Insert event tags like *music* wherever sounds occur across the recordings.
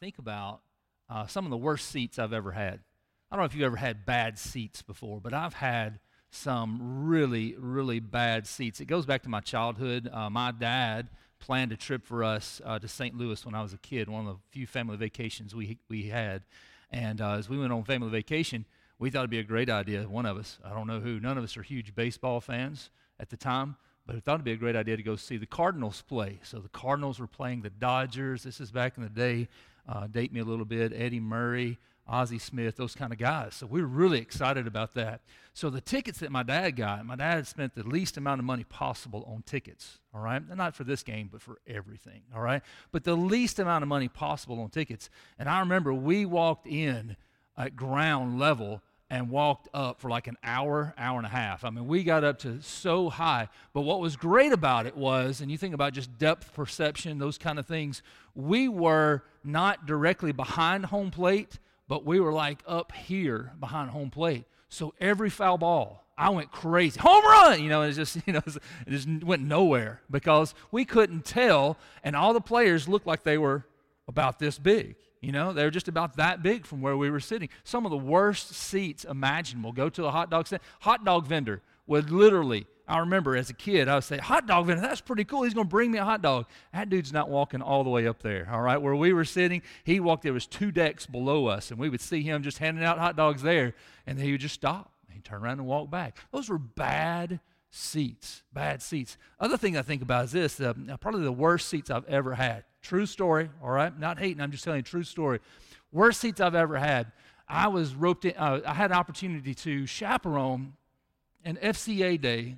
Think about uh, some of the worst seats I've ever had. I don't know if you've ever had bad seats before, but I've had some really, really bad seats. It goes back to my childhood. Uh, my dad planned a trip for us uh, to St. Louis when I was a kid, one of the few family vacations we, we had. And uh, as we went on family vacation, we thought it'd be a great idea. One of us, I don't know who, none of us are huge baseball fans at the time, but we thought it'd be a great idea to go see the Cardinals play. So the Cardinals were playing the Dodgers. This is back in the day. Uh, date me a little bit. Eddie Murray, Ozzie Smith, those kind of guys. So we were really excited about that. So the tickets that my dad got, my dad spent the least amount of money possible on tickets, all right? Not for this game, but for everything, all right? But the least amount of money possible on tickets. And I remember we walked in at ground level and walked up for like an hour, hour and a half. I mean, we got up to so high. But what was great about it was, and you think about just depth perception, those kind of things, we were not directly behind home plate, but we were like up here behind home plate. So every foul ball, I went crazy. Home run! You know, it just, *laughs* you know, it just went nowhere because we couldn't tell, and all the players looked like they were about this big. You know, they were just about that big from where we were sitting. Some of the worst seats imaginable. Go to a hot dog stand. Hot dog vendor would literally, I remember as a kid, I would say, hot dog vendor, that's pretty cool. He's going to bring me a hot dog. That dude's not walking all the way up there, all right? Where we were sitting, he walked, there was two decks below us, and we would see him just handing out hot dogs there, and then he would just stop. He'd turn around and walk back. Those were bad seats, bad seats. Other thing I think about is this uh, probably the worst seats I've ever had. True story, all right? Not hating, I'm just telling you true story. Worst seats I've ever had. I was roped in, uh, I had an opportunity to chaperone an FCA day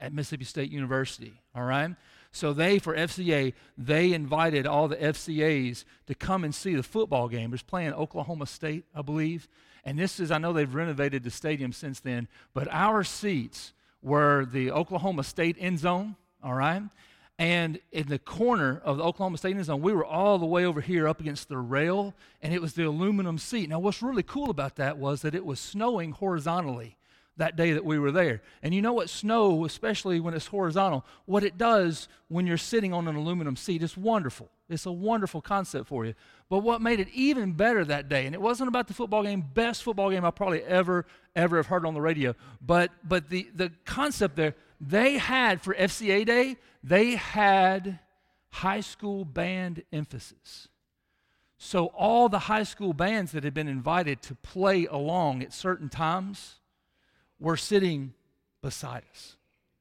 at Mississippi State University, all right? So they, for FCA, they invited all the FCAs to come and see the football game. Was playing Oklahoma State, I believe. And this is, I know they've renovated the stadium since then, but our seats were the Oklahoma State end zone, all right? And in the corner of the Oklahoma end zone, we were all the way over here up against the rail, and it was the aluminum seat. Now, what's really cool about that was that it was snowing horizontally that day that we were there. And you know what snow, especially when it's horizontal, what it does when you're sitting on an aluminum seat, it's wonderful. It's a wonderful concept for you. But what made it even better that day, and it wasn't about the football game, best football game I probably ever, ever have heard on the radio, but, but the, the concept there, they had for FCA Day, they had high school band emphasis. So all the high school bands that had been invited to play along at certain times were sitting beside us.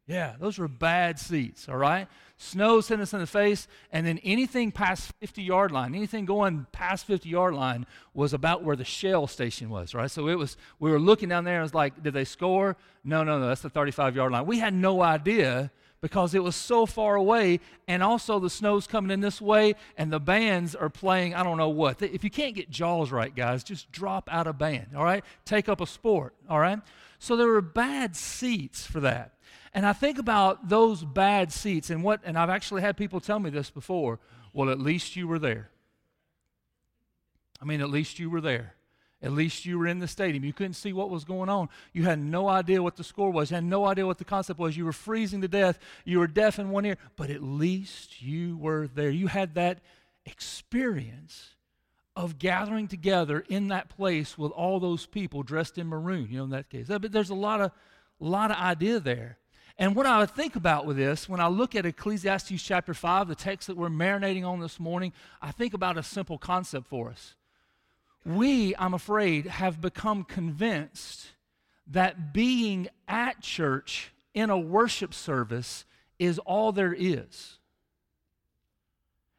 Yeah, those were bad seats, all right? Snow sent us in the face, and then anything past 50 yard line, anything going past 50 yard line was about where the shell station was, right? So it was, we were looking down there and it was like, did they score? No, no, no, that's the 35 yard line. We had no idea because it was so far away, and also the snow's coming in this way, and the bands are playing, I don't know what. If you can't get jaws right, guys, just drop out of band, all right? Take up a sport, all right? So there were bad seats for that. And I think about those bad seats and what, and I've actually had people tell me this before. Well, at least you were there. I mean, at least you were there. At least you were in the stadium. You couldn't see what was going on. You had no idea what the score was. You had no idea what the concept was. You were freezing to death. You were deaf in one ear, but at least you were there. You had that experience of gathering together in that place with all those people dressed in maroon, you know, in that case. But there's a lot of, lot of idea there. And what I think about with this, when I look at Ecclesiastes chapter 5, the text that we're marinating on this morning, I think about a simple concept for us. We, I'm afraid, have become convinced that being at church in a worship service is all there is.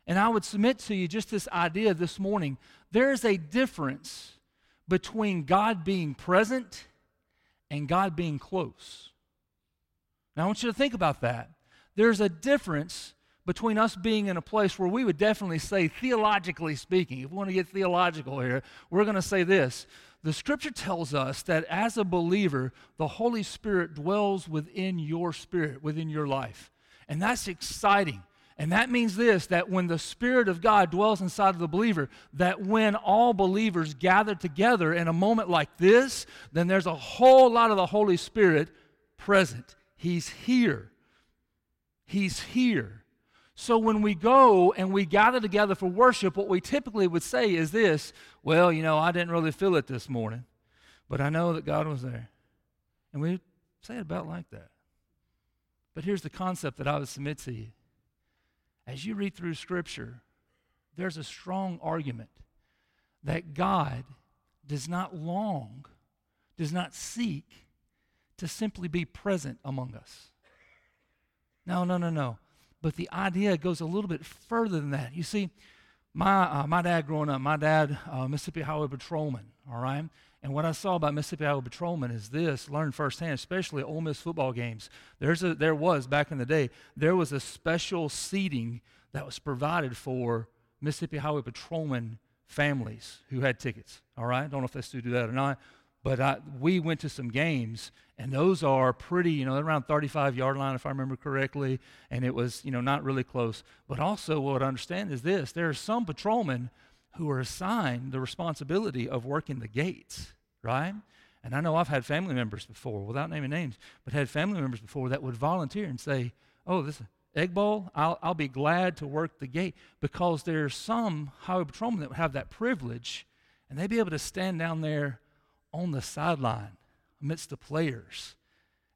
And I would submit to you just this idea this morning there is a difference between God being present and God being close. Now, I want you to think about that. There's a difference between us being in a place where we would definitely say, theologically speaking, if we want to get theological here, we're going to say this. The scripture tells us that as a believer, the Holy Spirit dwells within your spirit, within your life. And that's exciting. And that means this that when the Spirit of God dwells inside of the believer, that when all believers gather together in a moment like this, then there's a whole lot of the Holy Spirit present. He's here. He's here. So when we go and we gather together for worship, what we typically would say is this Well, you know, I didn't really feel it this morning, but I know that God was there. And we say it about like that. But here's the concept that I would submit to you. As you read through Scripture, there's a strong argument that God does not long, does not seek to simply be present among us. No, no, no, no. But the idea goes a little bit further than that. You see, my, uh, my dad growing up, my dad, uh, Mississippi Highway Patrolman, all right? And what I saw about Mississippi Highway Patrolman is this, learned firsthand, especially at Ole Miss football games. There's a, there was, back in the day, there was a special seating that was provided for Mississippi Highway Patrolman families who had tickets, all right? Don't know if they still do that or not. But I, we went to some games, and those are pretty, you know, around 35 yard line, if I remember correctly, and it was, you know, not really close. But also, what I understand is this there are some patrolmen who are assigned the responsibility of working the gates, right? And I know I've had family members before, without naming names, but had family members before that would volunteer and say, Oh, this egg bowl, I'll, I'll be glad to work the gate because there's some highway patrolmen that would have that privilege and they'd be able to stand down there on the sideline amidst the players.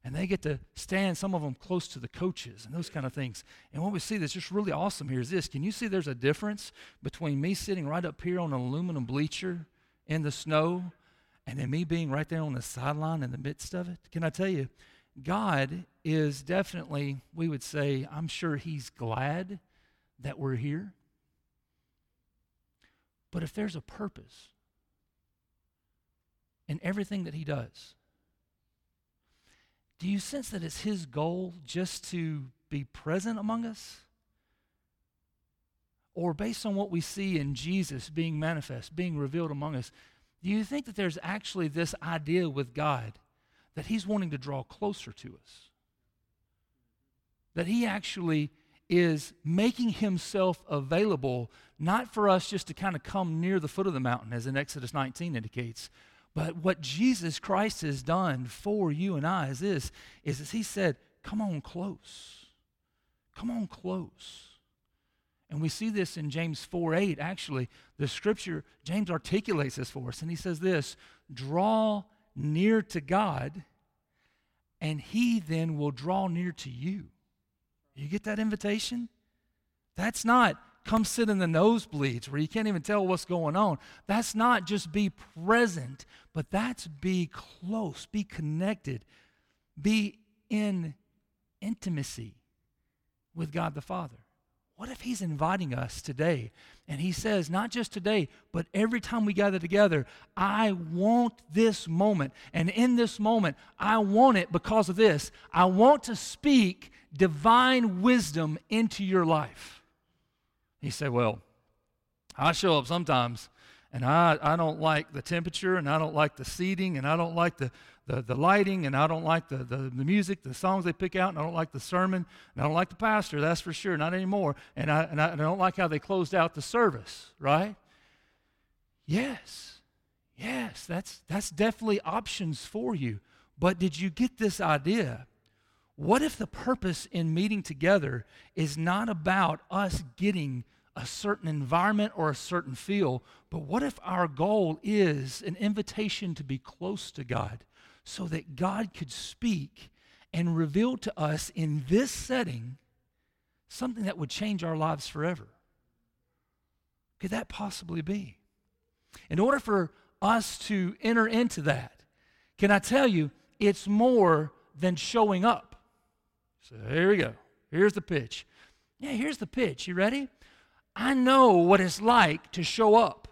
And they get to stand, some of them close to the coaches and those kind of things. And what we see that's just really awesome here is this. Can you see there's a difference between me sitting right up here on an aluminum bleacher in the snow and then me being right there on the sideline in the midst of it? Can I tell you, God is definitely, we would say, I'm sure He's glad that we're here. But if there's a purpose, in everything that he does. Do you sense that it's his goal just to be present among us? Or based on what we see in Jesus being manifest, being revealed among us, do you think that there's actually this idea with God that he's wanting to draw closer to us? That he actually is making himself available not for us just to kind of come near the foot of the mountain, as in Exodus 19 indicates, but what Jesus Christ has done for you and I is this, is as he said, come on close. Come on close. And we see this in James 4 8. Actually, the scripture, James articulates this for us. And he says this draw near to God, and he then will draw near to you. You get that invitation? That's not come sit in the nosebleeds where you can't even tell what's going on. That's not just be present, but that's be close, be connected, be in intimacy with God the Father. What if He's inviting us today? And He says, not just today, but every time we gather together, I want this moment. And in this moment, I want it because of this. I want to speak divine wisdom into your life. He said, Well, I show up sometimes and I, I don't like the temperature and I don't like the seating and I don't like the, the, the lighting and I don't like the, the, the music, the songs they pick out, and I don't like the sermon, and I don't like the pastor, that's for sure, not anymore. And I, and I, and I don't like how they closed out the service, right? Yes, yes, that's, that's definitely options for you. But did you get this idea? What if the purpose in meeting together is not about us getting a certain environment or a certain feel, but what if our goal is an invitation to be close to God so that God could speak and reveal to us in this setting something that would change our lives forever? Could that possibly be? In order for us to enter into that, can I tell you, it's more than showing up. So here we go. Here's the pitch. Yeah, here's the pitch. You ready? I know what it's like to show up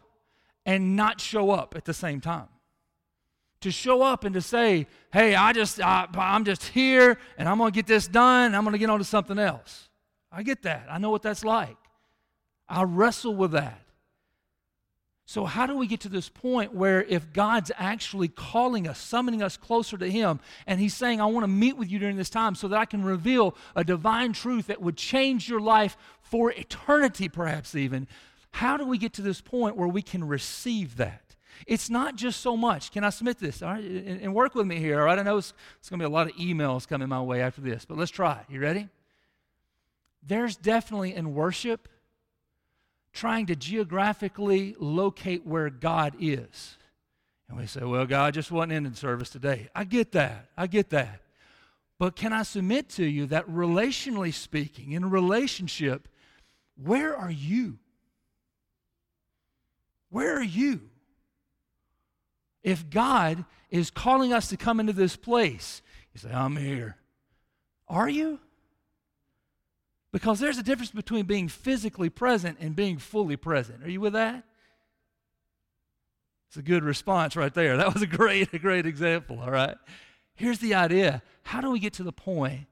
and not show up at the same time. To show up and to say, hey, I just, I, I'm just here and I'm going to get this done. I'm going to get on to something else. I get that. I know what that's like. I wrestle with that. So, how do we get to this point where if God's actually calling us, summoning us closer to Him, and He's saying, I want to meet with you during this time so that I can reveal a divine truth that would change your life for eternity, perhaps even? How do we get to this point where we can receive that? It's not just so much. Can I submit this? All right, and, and work with me here. All right, I know it's, it's going to be a lot of emails coming my way after this, but let's try. it. You ready? there's definitely in worship trying to geographically locate where God is. And we say, well, God just wasn't in the service today. I get that. I get that. But can I submit to you that relationally speaking, in a relationship, where are you? Where are you? If God is calling us to come into this place, you say, I'm here. Are you? Because there's a difference between being physically present and being fully present. Are you with that? It's a good response right there. That was a great, *laughs* a great example, all right? Here's the idea how do we get to the point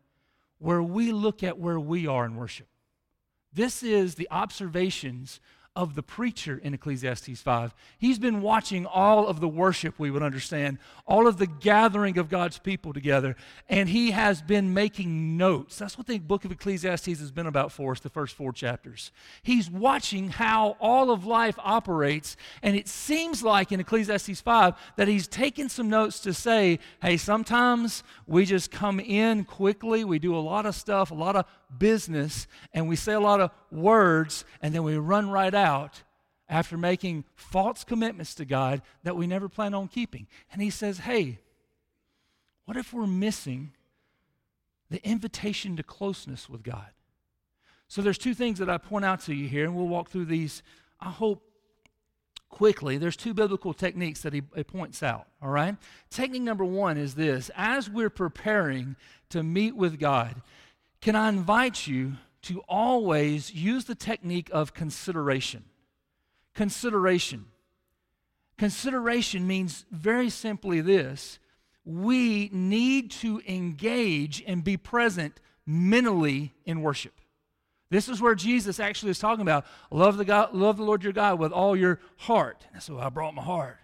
where we look at where we are in worship? This is the observations of the preacher in Ecclesiastes 5. He's been watching all of the worship, we would understand, all of the gathering of God's people together, and he has been making notes. That's what the book of Ecclesiastes has been about for us, the first four chapters. He's watching how all of life operates, and it seems like in Ecclesiastes 5 that he's taken some notes to say, hey, sometimes we just come in quickly, we do a lot of stuff, a lot of business, and we say a lot of words, and then we run right out after making false commitments to God that we never plan on keeping. And he says, hey, what if we're missing the invitation to closeness with God? So there's two things that I point out to you here, and we'll walk through these, I hope, quickly. There's two biblical techniques that he, he points out, all right? Technique number one is this as we're preparing to meet with God, can I invite you to always use the technique of consideration. Consideration. Consideration means very simply this we need to engage and be present mentally in worship. This is where Jesus actually is talking about love the, God, love the Lord your God with all your heart. And so I brought my heart.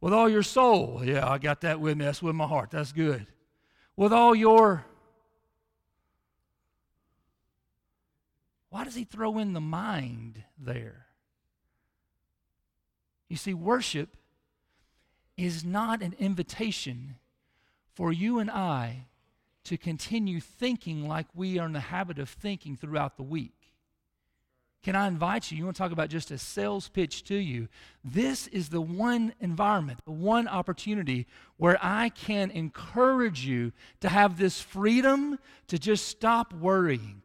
With all your soul. Yeah, I got that with me. That's with my heart. That's good. With all your Why does he throw in the mind there? You see, worship is not an invitation for you and I to continue thinking like we are in the habit of thinking throughout the week. Can I invite you? You want to talk about just a sales pitch to you? This is the one environment, the one opportunity where I can encourage you to have this freedom to just stop worrying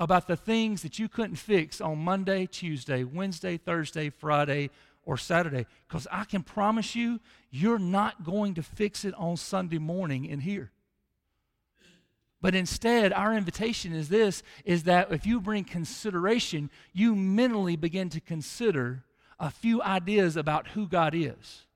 about the things that you couldn't fix on Monday, Tuesday, Wednesday, Thursday, Friday, or Saturday. Because I can promise you, you're not going to fix it on Sunday morning in here. But instead, our invitation is this is that if you bring consideration, you mentally begin to consider a few ideas about who God is.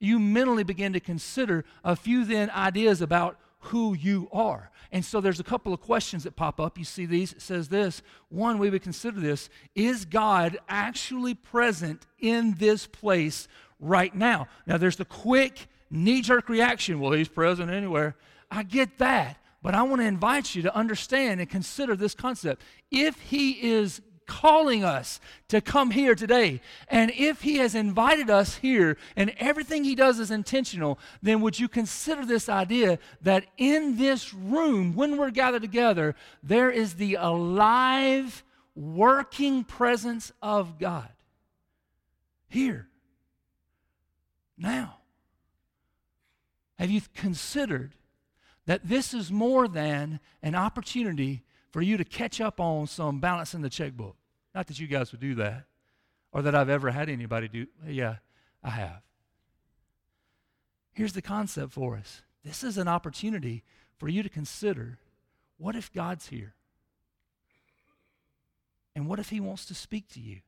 You mentally begin to consider a few then ideas about who you are. And so there's a couple of questions that pop up. You see these. It says this one, we would consider this is God actually present in this place right now? Now, there's the quick, knee jerk reaction well, he's present anywhere. I get that. But I want to invite you to understand and consider this concept. If he is calling us to come here today. And if He has invited us here and everything He does is intentional, then would you consider this idea that in this room, when we're gathered together, there is the alive, working presence of God here, now? Have you considered that this is more than an opportunity for you to catch up on some balance in the checkbook? Not that you guys would do that or that I've ever had anybody do. Yeah, I have. Here's the concept for us this is an opportunity for you to consider what if God's here? And what if He wants to speak to you?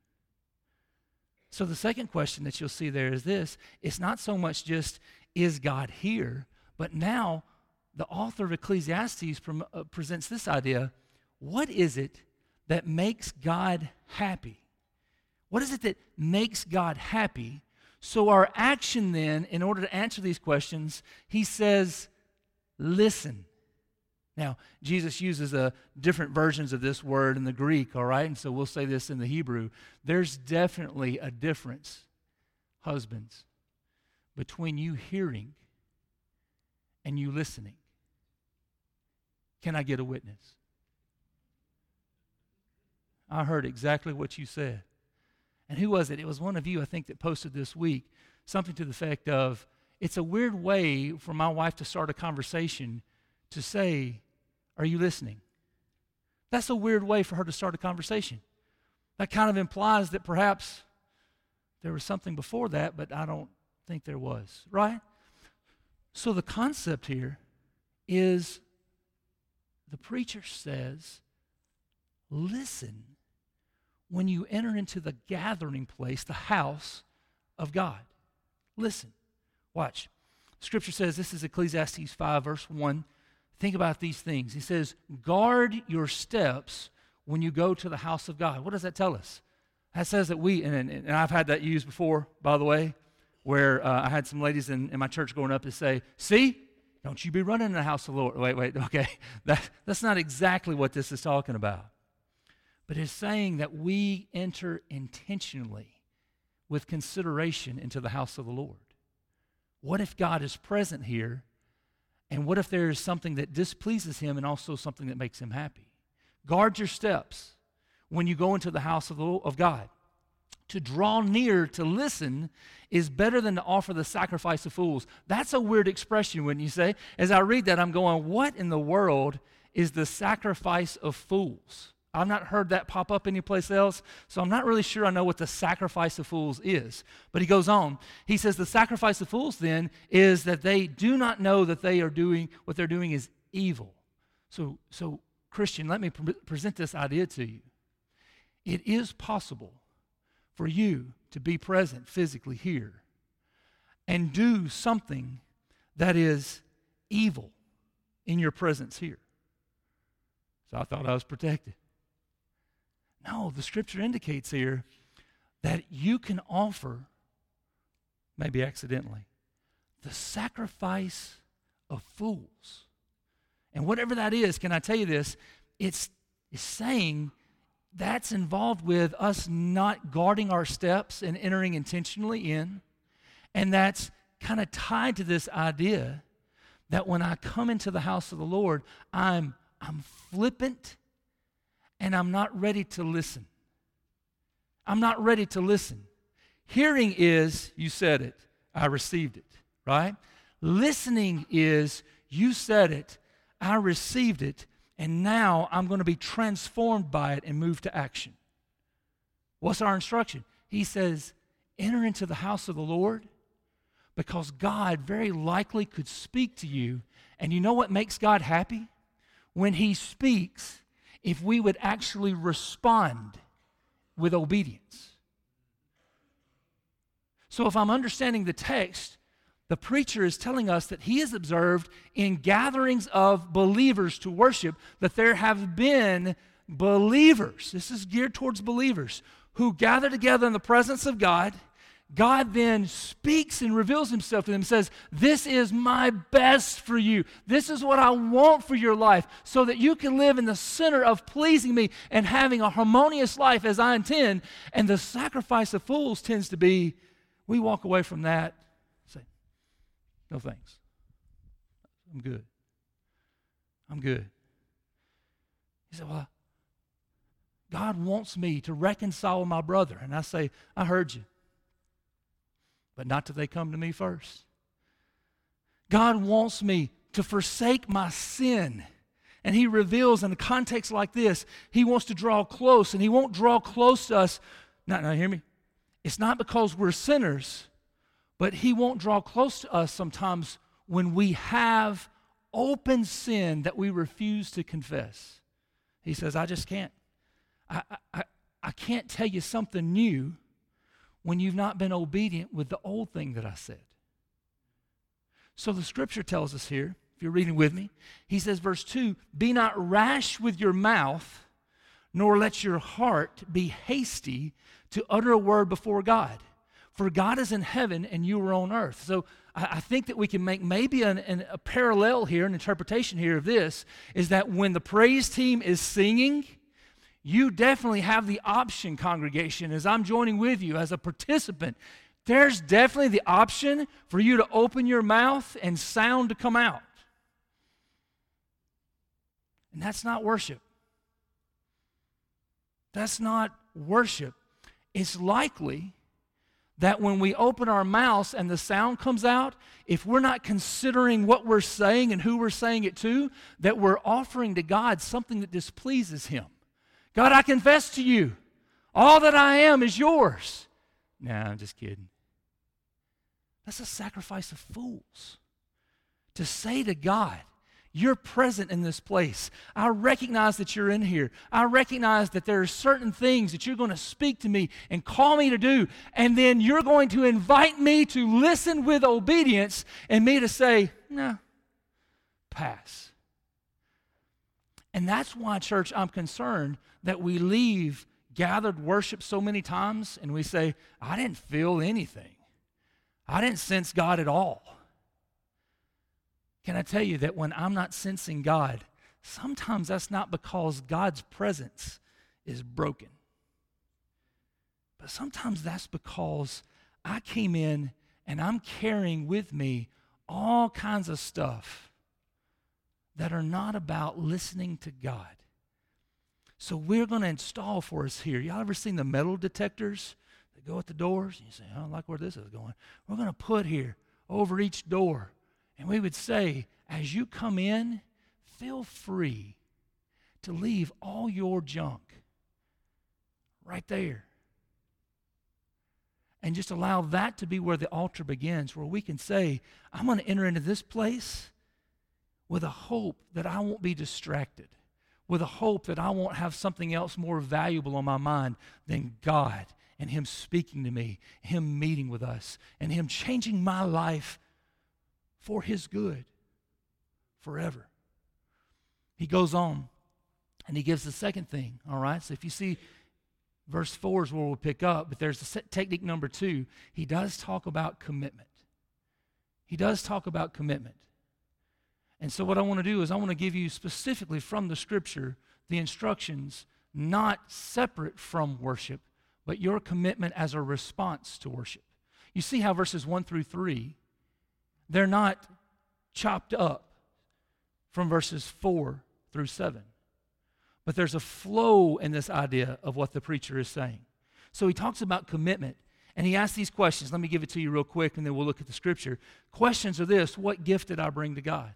So, the second question that you'll see there is this it's not so much just, is God here? But now, the author of Ecclesiastes uh, presents this idea what is it that makes God happy? What is it that makes God happy? So, our action then, in order to answer these questions, he says, listen. Now, Jesus uses uh, different versions of this word in the Greek, all right? And so we'll say this in the Hebrew. There's definitely a difference, husbands, between you hearing and you listening. Can I get a witness? I heard exactly what you said. And who was it? It was one of you, I think, that posted this week something to the effect of it's a weird way for my wife to start a conversation to say, Are you listening? That's a weird way for her to start a conversation. That kind of implies that perhaps there was something before that, but I don't think there was, right? So the concept here is the preacher says, listen when you enter into the gathering place, the house of God. Listen. Watch. Scripture says, this is Ecclesiastes 5, verse 1. Think about these things. He says, guard your steps when you go to the house of God. What does that tell us? That says that we, and, and I've had that used before, by the way, where uh, I had some ladies in, in my church growing up to say, See, don't you be running in the house of the Lord. Wait, wait, okay. *laughs* That, that's not exactly what this is talking about. But it's saying that we enter intentionally with consideration into the house of the Lord. What if God is present here? And what if there is something that displeases him and also something that makes him happy? Guard your steps when you go into the house of, the, of God. To draw near to listen is better than to offer the sacrifice of fools. That's a weird expression, wouldn't you say? As I read that, I'm going, what in the world is the sacrifice of fools? I've not heard that pop up anyplace else, so I'm not really sure I know what the sacrifice of fools is. But he goes on. He says the sacrifice of fools then is that they do not know that they are doing what they're doing is evil. So, so Christian, let me pre- present this idea to you. It is possible for you to be present physically here and do something that is evil in your presence here. So I thought I was protected. No, the scripture indicates here that you can offer, maybe accidentally, the sacrifice of fools. And whatever that is, can I tell you this? It's, it's saying that's involved with us not guarding our steps and entering intentionally in. And that's kind of tied to this idea that when I come into the house of the Lord, I'm, I'm flippant and I'm not ready to listen. I'm not ready to listen. Hearing is, you said it, I received it, right? Listening is, you said it, I received it, and now I'm going to be transformed by it and move to action. What's our instruction? He says, enter into the house of the Lord because God very likely could speak to you. And you know what makes God happy? When He speaks, if we would actually respond with obedience. So, if I'm understanding the text, the preacher is telling us that he has observed in gatherings of believers to worship that there have been believers, this is geared towards believers, who gather together in the presence of God God then speaks and reveals himself to them and says, This is my best for you. This is what I want for your life so that you can live in the center of pleasing me and having a harmonious life as I intend. And the sacrifice of fools tends to be we walk away from that, say, No thanks. I'm good. I'm good. He said, Well, God wants me to reconcile my brother. And I say, I heard you but not till they come to me first. God wants me to forsake my sin. And He reveals in a context like this, He wants to draw close, and He won't draw close to us. Now, now hear me. It's not because we're sinners, but He won't draw close to us sometimes when we have open sin that we refuse to confess. He says, I just can't. I, I, I can't tell you something new when you've not been obedient with the old thing that I said. So the scripture tells us here, if you're reading with me, he says, verse 2 Be not rash with your mouth, nor let your heart be hasty to utter a word before God. For God is in heaven and you are on earth. So I, think that we can make maybe an, an, a parallel here, an interpretation here of this, is that when the praise team is singing, you definitely have the option, congregation, as I'm joining with you as a participant. There's definitely the option for you to open your mouth and sound to come out. And that's not worship. That's not worship. It's likely that when we open our mouths and the sound comes out, if we're not considering what we're saying and who we're saying it to, that we're offering to God something that displeases Him. God, I confess to you, all that I am is yours. Nah, I'm just kidding. That's a sacrifice of fools. To say to God, you're present in this place. I recognize that you're in here. I recognize that there are certain things that you're going to speak to me and call me to do. And then you're going to invite me to listen with obedience and me to say, no, pass. And that's why, church, I'm concerned that we leave gathered worship so many times and we say, I didn't feel anything. I didn't sense God at all. Can I tell you that when I'm not sensing God, sometimes that's not because God's presence is broken. But sometimes that's because I came in and I'm carrying with me all kinds of stuff that are not about listening to God. So we're going to install for us here. Y'all ever seen the metal detectors that go at the doors? You say, I don't like where this is going. We're going to put here over each door and we would say, as you come in, feel free to leave all your junk right there. And just allow that to be where the altar begins, where we can say, I'm going to enter into this place with a hope that I won't be distracted, with a hope that I won't have something else more valuable on my mind than God and Him speaking to me, Him meeting with us, and Him changing my life for his good forever. He goes on and he gives the second thing, all right? So if you see verse 4 is where we'll pick up, but there's the technique number two. He does talk about commitment. He does talk about commitment. And so what I want to do is I want to give you specifically from the scripture the instructions not separate from worship, but your commitment as a response to worship. You see how verses 1 through 3 they're not chopped up from verses 4 through 7. But there's a flow in this idea of what the preacher is saying. So he talks about commitment and he asks these questions. Let me give it to you real quick and then we'll look at the scripture. Questions are this What gift did I bring to God?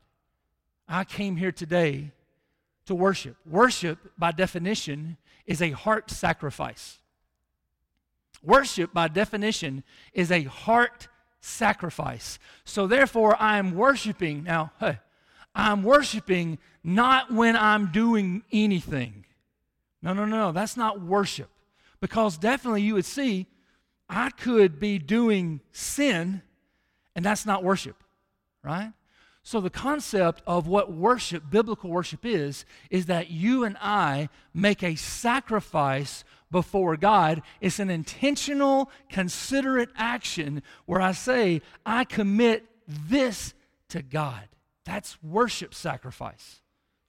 I came here today to worship. Worship, by definition, is a heart sacrifice. Worship, by definition, is a heart sacrifice. So therefore, I'm worshiping. Now, hey, I'm worshiping not when I'm doing anything. No, no, no, no. That's not worship. Because definitely you would see I could be doing sin, and that's not worship, right? So, the concept of what worship, biblical worship is, is that you and I make a sacrifice before God. It's an intentional, considerate action where I say, I commit this to God. That's worship sacrifice.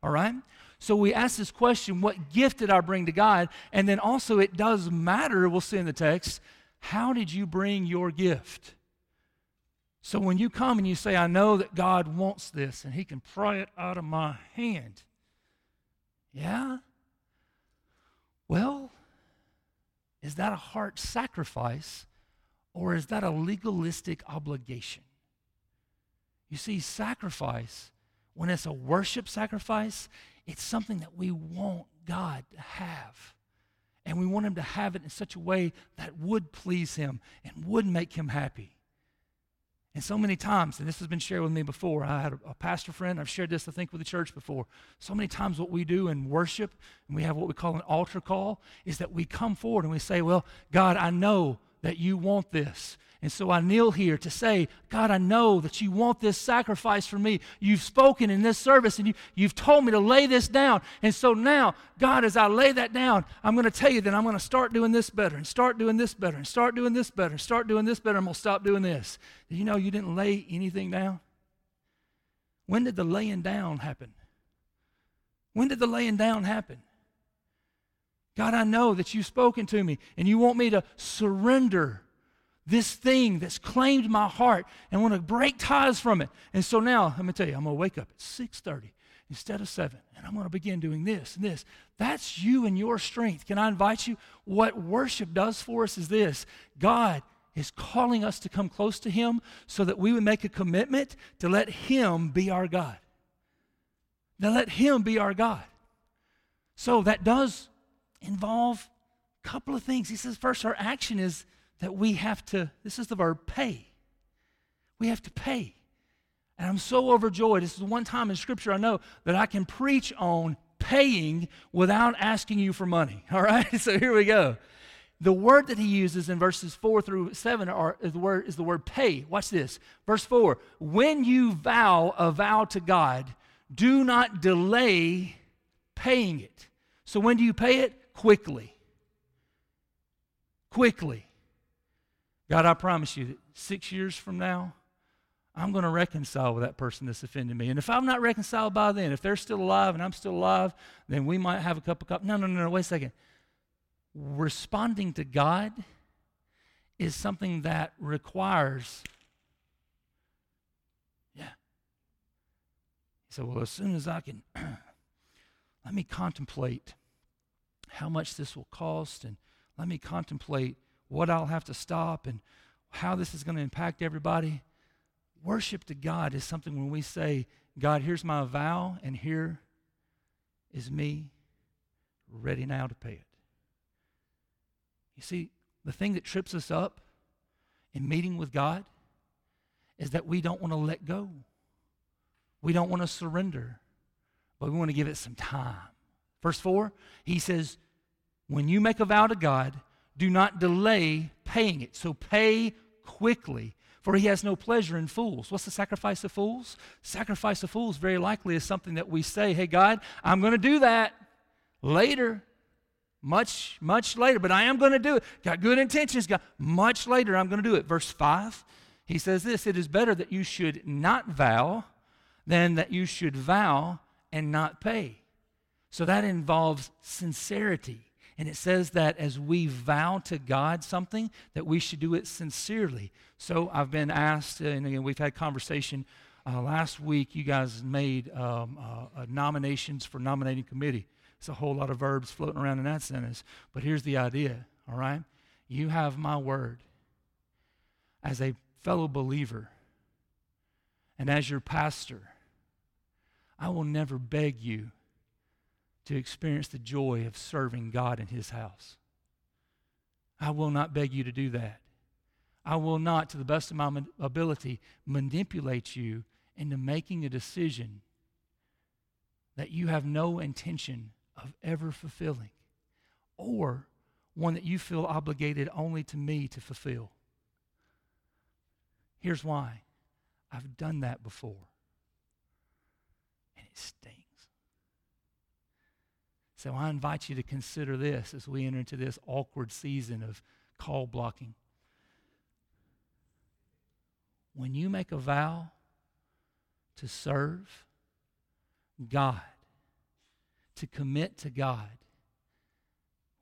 All right? So we ask this question what gift did I bring to God? And then also, it does matter, we'll see in the text, how did you bring your gift? So when you come and you say, I know that God wants this and He can pry it out of my hand. Yeah? Well, is that a heart sacrifice or is that a legalistic obligation? You see, sacrifice, when it's a worship sacrifice, it's something that we want God to have. And we want Him to have it in such a way that would please Him and would make Him happy. And so many times, and this has been shared with me before, I had a, a, pastor friend, I've shared this, I think, with the church before. So many times, what we do in worship, and we have what we call an altar call, is that we come forward and we say, Well, God, I know that you want this. And so I kneel here to say, God, I know that you want this sacrifice for me. You've spoken in this service and you, you've told me to lay this down. And so now, God, as I lay that down, I'm going to tell you that I'm going to start doing this better and start doing this better and start doing this better and start doing this better. I'm going to stop doing this. Did you know you didn't lay anything down? When did the laying down happen? When did the laying down happen? God, I know that you've spoken to me and you want me to surrender this thing that's claimed my heart and want to break ties from it. And so now, let me tell you, I'm going to wake up at 6.30 instead of seven. And I'm going to begin doing this and this. That's you and your strength. Can I invite you? What worship does for us is this God is calling us to come close to Him so that we would make a commitment to let Him be our God. Now, let Him be our God. So that does involve a couple of things. He says, first, our action is that we have to, this is the verb pay. We have to pay. And I'm so overjoyed. This is the one time in Scripture I know that I can preach on paying without asking you for money. *laughs* All right? So here we go. The word that he uses in verses 4 through 7 are, is, the word, is the word pay. Watch this. Verse 4 When you vow a vow to God, do not delay paying it. So when do you pay it? Quickly. Quickly. God, I promise you that six years from now, I'm going to reconcile with that person that's offended me. And if I'm not reconciled by then, if they're still alive and I'm still alive, then we might have a cup of coffee. No, no, no, no, wait a second. Responding to God is something that requires, yeah. He said, well, as soon as I can, *clears throat* let me contemplate how much this will cost and let me contemplate what I'll have to stop and how this is going to impact everybody. Worship to God is something when we say, God, here's my vow, and here is me ready now to pay it. You see, the thing that trips us up in meeting with God is that we don't want to let go. We don't want to surrender, but we want to give it some time. Verse 4, he says, When you make a vow to God, do not delay paying it. So pay quickly, for he has no pleasure in fools. What's the sacrifice of fools? Sacrifice of fools very likely is something that we say, hey, God, I'm going to do that later. Much, much later, but I am going to do it. Got good intentions, God. Much later, I'm going to do it. Verse 5, he says this It is better that you should not vow than that you should vow and not pay. So that involves sincerity. And it says that as we vow to God something, that we should do it sincerely. So I've been asked, and again, we've had conversation uh, last week. You guys made um, uh, nominations for nominating committee. It's a whole lot of verbs floating around in that sentence. But here's the idea, all right? You have my word as a fellow believer and as your pastor. I will never beg you to experience the joy of serving God in His house. I will not beg you to do that. I will not, to the best of my ability, manipulate you into making a decision that you have no intention of ever fulfilling or one that you feel obligated only to me to fulfill. Here's why I've done that before, and it stinks. So I invite you to consider this as we enter into this awkward season of call blocking. When you make a vow to serve God, to commit to God,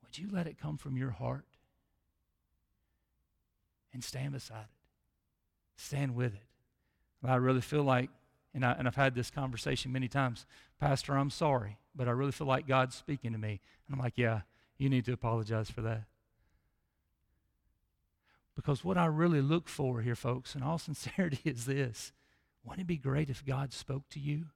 would you let it come from your heart and stand beside it? Stand with it. I really feel like, and, I, and I've had this conversation many times, Pastor, I'm sorry but I really feel like God's speaking to me. And I'm like, yeah, you need to apologize for that. Because what I really look for here, folks, in all *laughs* sincerity, is this. Wouldn't it be great if God spoke to you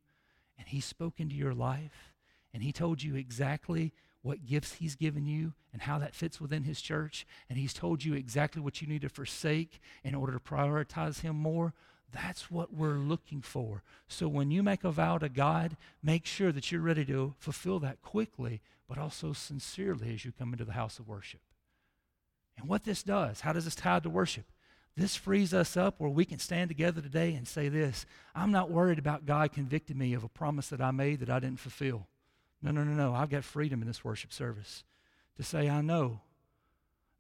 and He spoke into your life and He told you exactly what gifts He's given you and how that fits within His church and He's told you exactly what you need to forsake in order to prioritize Him more? That's what we're looking for. So when you make a vow to God, make sure that you're ready to fulfill that quickly, but also sincerely as you come into the house of worship. And what this does, how does this tie to worship? This frees us up where we can stand together today and say this I'm not worried about God convicting me of a promise that I made that I didn't fulfill. No, no, no, no. I've got freedom in this worship service to say, I know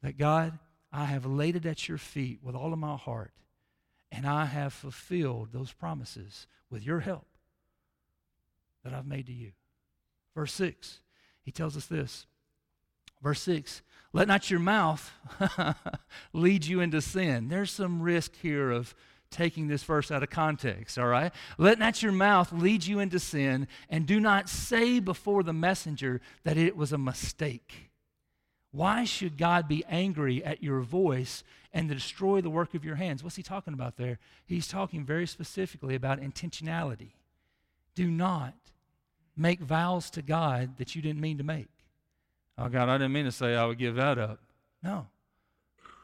that God, I have laid it at your feet with all of my heart and I have fulfilled those promises with your help that I've made to you. Verse 6, he tells us this. Verse 6 Let not your mouth *laughs* lead you into sin. There's some risk here of taking this verse out of context, all right? Let not your mouth lead you into sin, and do not say before the messenger that it was a mistake. Why should God be angry at your voice and destroy the work of your hands? What's he talking about there? He's talking very specifically about intentionality. Do not make vows to God that you didn't mean to make. Oh, God, I didn't mean to say I would give that up. No.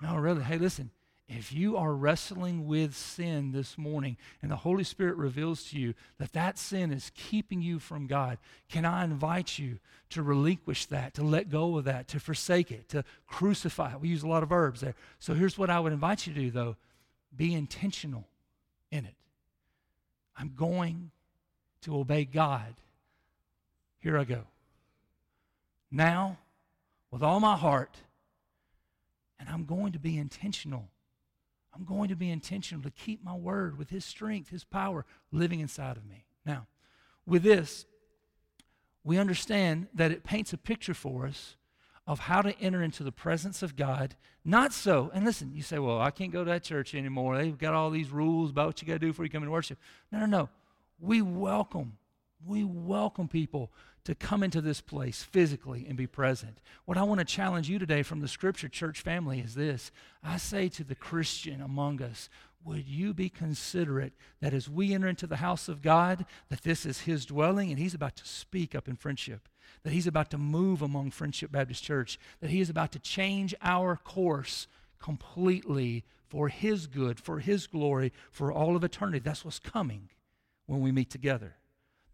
No, really. Hey, listen. If you are wrestling with sin this morning and the Holy Spirit reveals to you that that sin is keeping you from God, can I invite you to relinquish that, to let go of that, to forsake it, to crucify it? We use a lot of verbs there. So here's what I would invite you to do, though be intentional in it. I'm going to obey God. Here I go. Now, with all my heart, and I'm going to be intentional. I'm going to be intentional to keep my word with His strength, His power living inside of me. Now, with this, we understand that it paints a picture for us of how to enter into the presence of God. Not so, and listen, you say, well, I can't go to that church anymore. They've got all these rules about what you got to do before you come and worship. No, no, no. We welcome, we welcome people to come into this place physically and be present. What I want to challenge you today from the scripture church family is this I say to the Christian among us, would you be considerate that as we enter into the house of God, that this is his dwelling and he's about to speak up in friendship? That he's about to move among Friendship Baptist Church, that he is about to change our course completely for his good, for his glory, for all of eternity. That's what's coming when we meet together.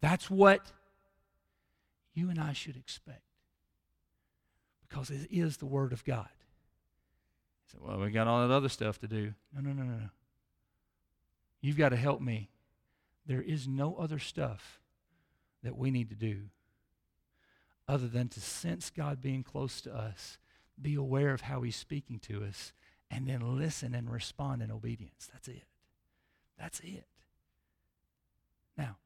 That's what you and I should expect because it is the Word of God. You said, well, we got all that other stuff to do. No, no, no, no, no. You've got to help me. There is no other stuff that we need to do other than to sense God being close to us, be aware of how He's speaking to us, and then listen and respond in obedience. That's it. That's it. Now,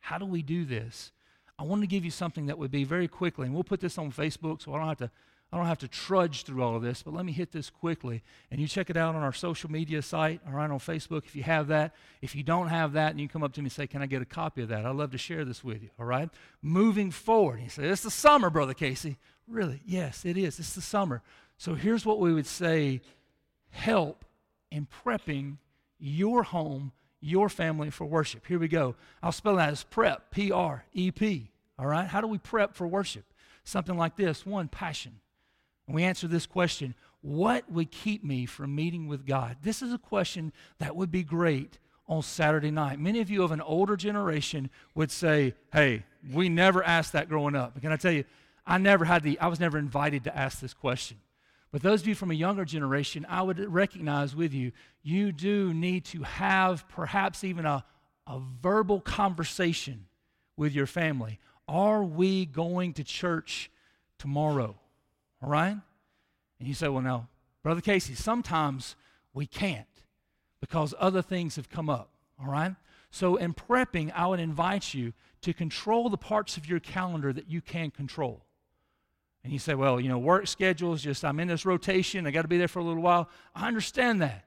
how do we do this? I want to give you something that would be very quickly, and we'll put this on Facebook so I don't have to I don't have to trudge through all of this, but let me hit this quickly. And you check it out on our social media site or on Facebook if you have that. If you don't have that, and you come up to me and say, Can I get a copy of that? I'd love to share this with you, all right? Moving forward. You say, It's the summer, Brother Casey. Really? Yes, it is. It's the summer. So here's what we would say help in prepping your home your family for worship. Here we go. I'll spell that as prep, P R E P. All right? How do we prep for worship? Something like this one, passion. And we answer this question What would keep me from meeting with God? This is a question that would be great on Saturday night. Many of you of an older generation would say, Hey, we never asked that growing up. But can I tell you, I never had the, I was never invited to ask this question. But those of you from a younger generation, I would recognize with you, you do need to have perhaps even a, a verbal conversation with your family. Are we going to church tomorrow? All right? And you say, well, now, Brother Casey, sometimes we can't because other things have come up. All right? So, in prepping, I would invite you to control the parts of your calendar that you can control. And you say, well, you know, work schedules, just I'm in this rotation, I got to be there for a little while. I understand that.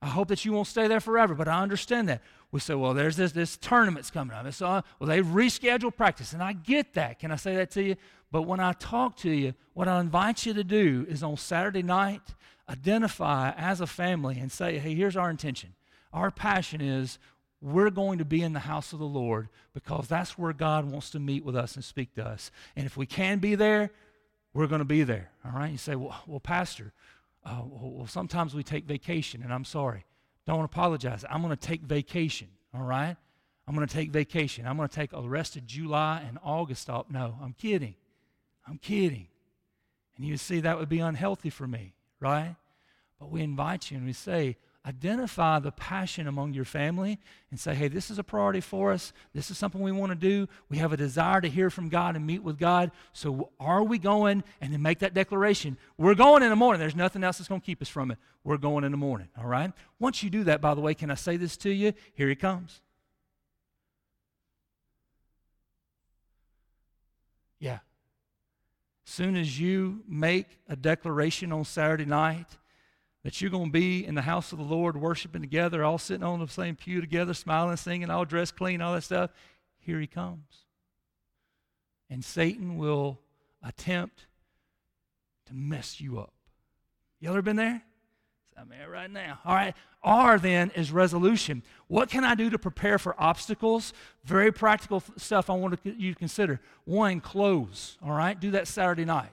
I hope that you won't stay there forever, but I understand that. We say, well, there's this, this tournament's coming up. It's, uh, well, they reschedule practice, and I get that. Can I say that to you? But when I talk to you, what I invite you to do is on Saturday night, identify as a family and say, hey, here's our intention. Our passion is we're going to be in the house of the Lord because that's where God wants to meet with us and speak to us. And if we can be there, we're going to be there. All right? You say, well, well Pastor, uh, well, sometimes we take vacation, and I'm sorry. Don't apologize. I'm going to take vacation. All right? I'm going to take vacation. I'm going to take the rest of July and August off. No, I'm kidding. I'm kidding. And you see, that would be unhealthy for me, right? But we invite you and we say, identify the passion among your family and say, hey, this is a priority for us. This is something we want to do. We have a desire to hear from God and meet with God. So are we going? And then make that declaration. We're going in the morning. There's nothing else that's going to keep us from it. We're going in the morning, all right? Once you do that, by the way, can I say this to you? Here he comes. Yeah. Soon as you make a declaration on Saturday night, that you're going to be in the house of the Lord worshiping together, all sitting on the same pew together, smiling, singing, all dressed clean, all that stuff. Here he comes. And Satan will attempt to mess you up. Y'all ever been there? I'm there right now. All right. R then is resolution. What can I do to prepare for obstacles? Very practical stuff I want you to consider. One, clothes. All right. Do that Saturday night.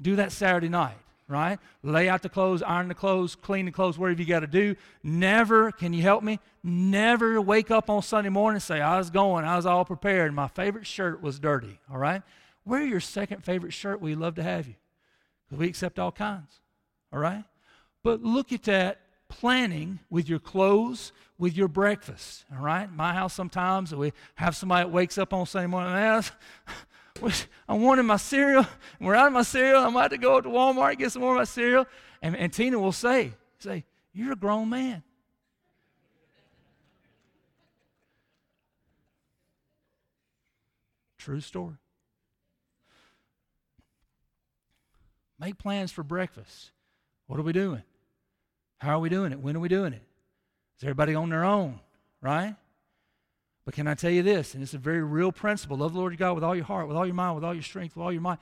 Do that Saturday night right? Lay out the clothes, iron the clothes, clean the clothes, whatever you got to do. Never, can you help me? Never wake up on Sunday morning and say, I was going, I was all prepared. My favorite shirt was dirty, all right? Wear your second favorite shirt. We love to have you because we accept all kinds, all right? But look at that planning with your clothes, with your breakfast, all right? My house sometimes we have somebody that wakes up on Sunday morning, man, *laughs* I wanted my cereal. We're out of my cereal. I'm about to go to Walmart get some more of my cereal. And, and Tina will say, say, you're a grown man. True story. Make plans for breakfast. What are we doing? How are we doing it? When are we doing it? Is everybody on their own, right? But can I tell you this? And it's a very real principle love the Lord your God with all your heart, with all your mind, with all your strength, with all your mind.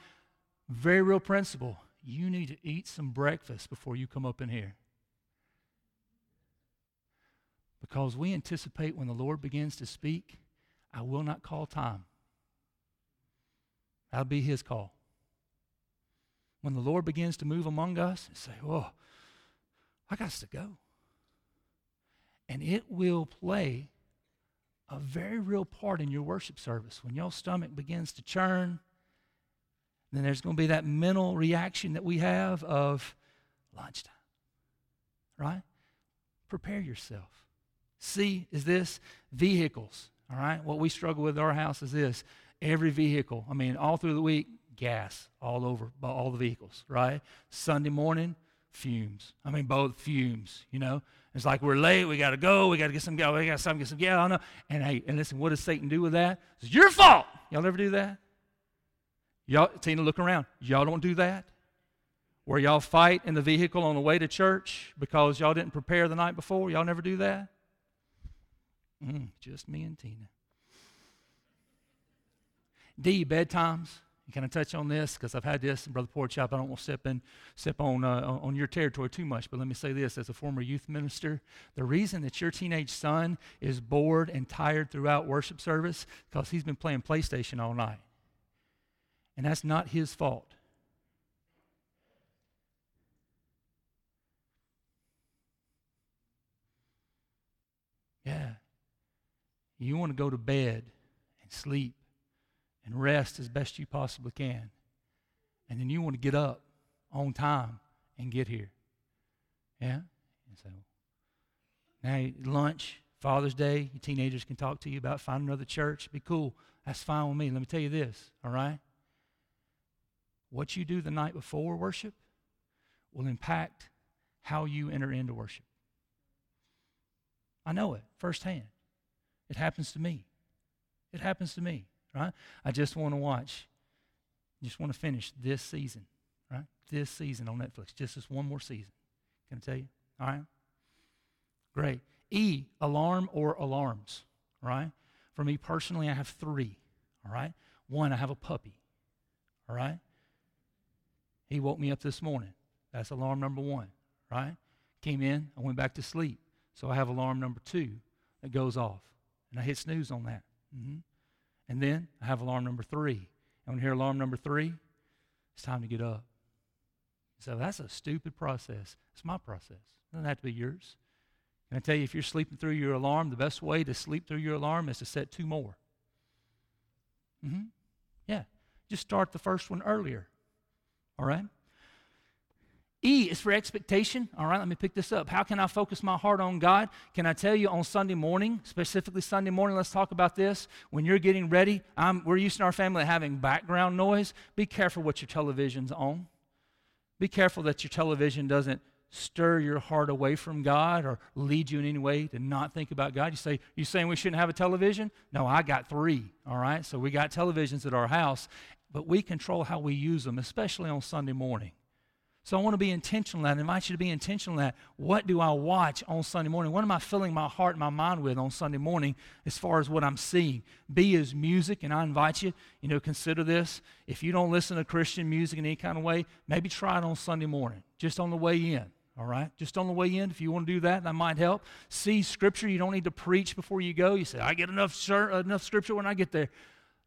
Very real principle. You need to eat some breakfast before you come up in here. Because we anticipate when the Lord begins to speak, I will not call time. That'll be his call. When the Lord begins to move among us, and say, Oh, I got to go. And it will play a very real part in your worship service. When your stomach begins to churn, then there's going to be that mental reaction that we have of lunchtime. Right? Prepare yourself. C is this vehicles. All right? What we struggle with our house is this every vehicle, I mean, all through the week, gas all over all the vehicles, right? Sunday morning, fumes. I mean, both fumes, you know. It's like we're late, we got to go, we got to get some we got to get some gas. I know. And hey, and listen, what does Satan do with that? It's your fault. Y'all ever do that? Y'all, Tina, look around. Y'all don't do that? Where y'all fight in the vehicle on the way to church because y'all didn't prepare the night before? Y'all never do that? Mm, just me and Tina. D, bedtimes. Can I touch on this? Because I've had this, Brother Porchop. I don't want to step in, step on uh, on your territory too much. But let me say this: as a former youth minister, the reason that your teenage son is bored and tired throughout worship service because he's been playing PlayStation all night, and that's not his fault. Yeah, you want to go to bed and sleep and rest as best you possibly can. And then you want to get up on time and get here. Yeah? And so now lunch, Father's Day, your teenagers can talk to you about finding another church. Be cool. That's fine with me. Let me tell you this, all right? What you do the night before worship will impact how you enter into worship. I know it firsthand. It happens to me. It happens to me right? I just want to watch, just want to finish this season, right? This season on Netflix, just this one more season. Can I tell you? All right? Great. E, alarm or alarms, right? For me personally, I have three, all right? One, I have a puppy, all right? He woke me up this morning. That's alarm number one, right? Came in, I went back to sleep. So I have alarm number two that goes off. And I hit snooze on that. Mm-hmm. And then I have alarm number three. And when you hear alarm number three, it's time to get up. So that's a stupid process. It's my process. It doesn't have to be yours. Can I tell you, if you're sleeping through your alarm, the best way to sleep through your alarm is to set two more. Mm-hmm. Yeah. Just start the first one earlier. All right? E is for expectation. All right, let me pick this up. How can I focus my heart on God? Can I tell you on Sunday morning, specifically Sunday morning, let's talk about this. When you're getting ready, I'm, we're used in our family having background noise. Be careful what your television's on. Be careful that your television doesn't stir your heart away from God or lead you in any way to not think about God. You say, You saying we shouldn't have a television? No, I got three. All right. So we got televisions at our house, but we control how we use them, especially on Sunday morning. So I want to be intentional in that. I invite you to be intentional in that. What do I watch on Sunday morning? What am I filling my heart and my mind with on Sunday morning as far as what I'm seeing? B is music, and I invite you, you know, consider this. If you don't listen to Christian music in any kind of way, maybe try it on Sunday morning, just on the way in. All right? Just on the way in, if you want to do that, that might help. See scripture. You don't need to preach before you go. You say, I get enough, enough scripture when I get there.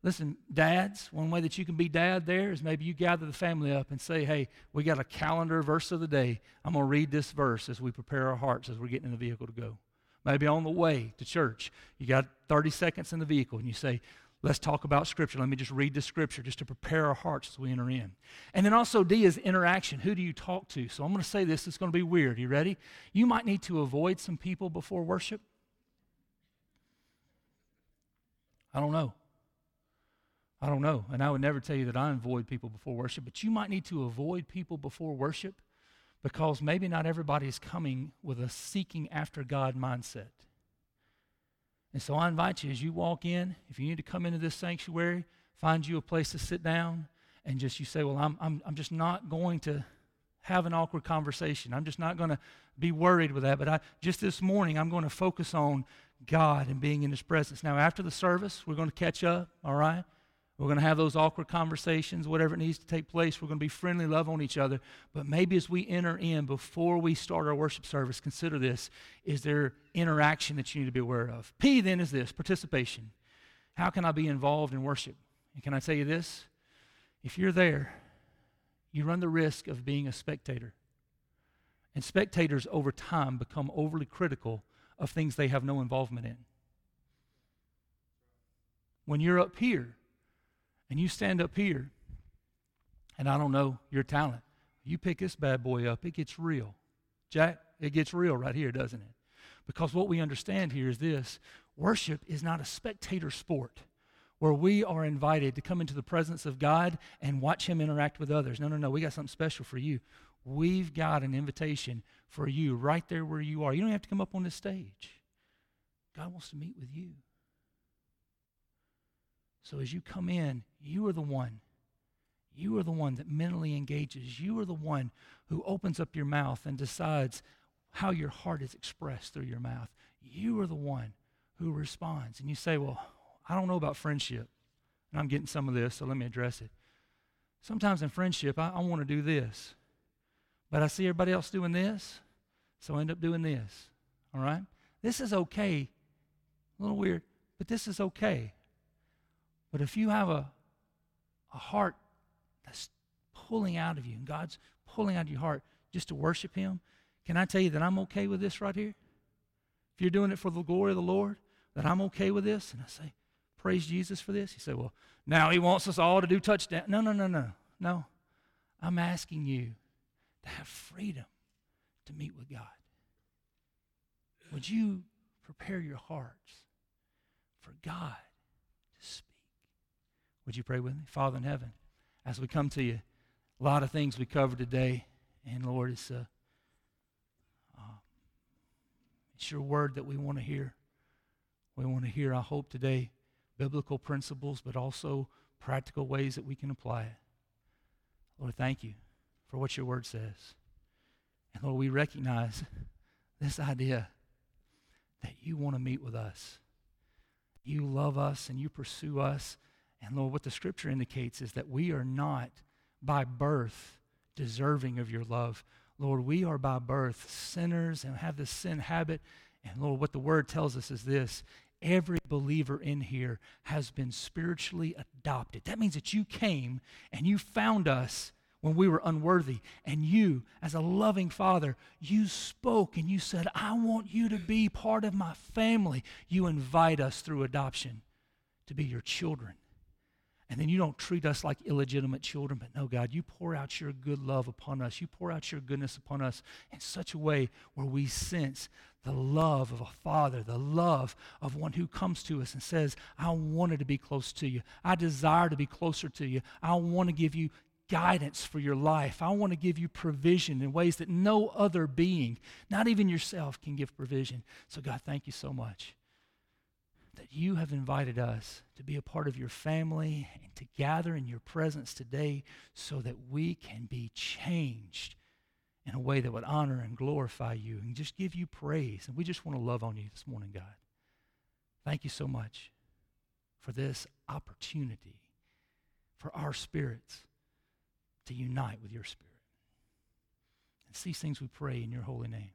Listen, dads, one way that you can be dad there is maybe you gather the family up and say, hey, we got a calendar verse of the day. I'm going to read this verse as we prepare our hearts as we're getting in the vehicle to go. Maybe on the way to church, you got 30 seconds in the vehicle and you say, let's talk about Scripture. Let me just read the Scripture just to prepare our hearts as we enter in. And then also, D is interaction. Who do you talk to? So I'm going to say this, it's going to be weird. You ready? You might need to avoid some people before worship. I don't know. I don't know. And I would never tell you that I avoid people before worship, but you might need to avoid people before worship because maybe not everybody is coming with a seeking after God mindset. And so I invite you as you walk in, if you need to come into this sanctuary, find you a place to sit down and just you say, Well, I'm, I'm, I'm just not going to have an awkward conversation. I'm just not going to be worried with that. But I, just this morning, I'm going to focus on God and being in His presence. Now, after the service, we're going to catch up, all right? We're going to have those awkward conversations, whatever it needs to take place. We're going to be friendly, love on each other. But maybe as we enter in, before we start our worship service, consider this. Is there interaction that you need to be aware of? P then is this participation. How can I be involved in worship? And can I tell you this? If you're there, you run the risk of being a spectator. And spectators over time become overly critical of things they have no involvement in. When you're up here, and you stand up here, and I don't know your talent. You pick this bad boy up, it gets real. Jack, it gets real right here, doesn't it? Because what we understand here is this worship is not a spectator sport where we are invited to come into the presence of God and watch Him interact with others. No, no, no. We got something special for you. We've got an invitation for you right there where you are. You don't have to come up on this stage. God wants to meet with you. So as you come in, you are the one. You are the one that mentally engages. You are the one who opens up your mouth and decides how your heart is expressed through your mouth. You are the one who responds. And you say, Well, I don't know about friendship. And I'm getting some of this, so let me address it. Sometimes in friendship, I, I want to do this, but I see everybody else doing this, so I end up doing this. All right? This is okay. A little weird, but this is okay. But if you have a, a heart that's pulling out of you, and God's pulling out of your heart just to worship Him, can I tell you that I'm okay with this right here? If you're doing it for the glory of the Lord, that I'm okay with this, and I say, Praise Jesus for this. You say, Well, now He wants us all to do touchdown. No, no, no, no. No. I'm asking you to have freedom to meet with God. Would you prepare your hearts for God? Would you pray with me? Father in heaven, as we come to you, a lot of things we covered today, and Lord, it's, uh, uh, it's your word that we want to hear. We want to hear, I hope, today, biblical principles, but also practical ways that we can apply it. Lord, thank you for what your word says. And Lord, we recognize *laughs* this idea that you want to meet with us. You love us and you pursue us and Lord, what the scripture indicates is that we are not by birth deserving of your love. Lord, we are by birth sinners and have this sin habit. And Lord, what the word tells us is this every believer in here has been spiritually adopted. That means that you came and you found us when we were unworthy. And you, as a loving father, you spoke and you said, I want you to be part of my family. You invite us through adoption to be your children. And then you don't treat us like illegitimate children, but no, God, you pour out your good love upon us. You pour out your goodness upon us in such a way where we sense the love of a father, the love of one who comes to us and says, I wanted to be close to you. I desire to be closer to you. I want to give you guidance for your life. I want to give you provision in ways that no other being, not even yourself, can give provision. So, God, thank you so much that you have invited us to be a part of your family and to gather in your presence today so that we can be changed in a way that would honor and glorify you and just give you praise. And we just want to love on you this morning, God. Thank you so much for this opportunity for our spirits to unite with your spirit. It's these things we pray in your holy name.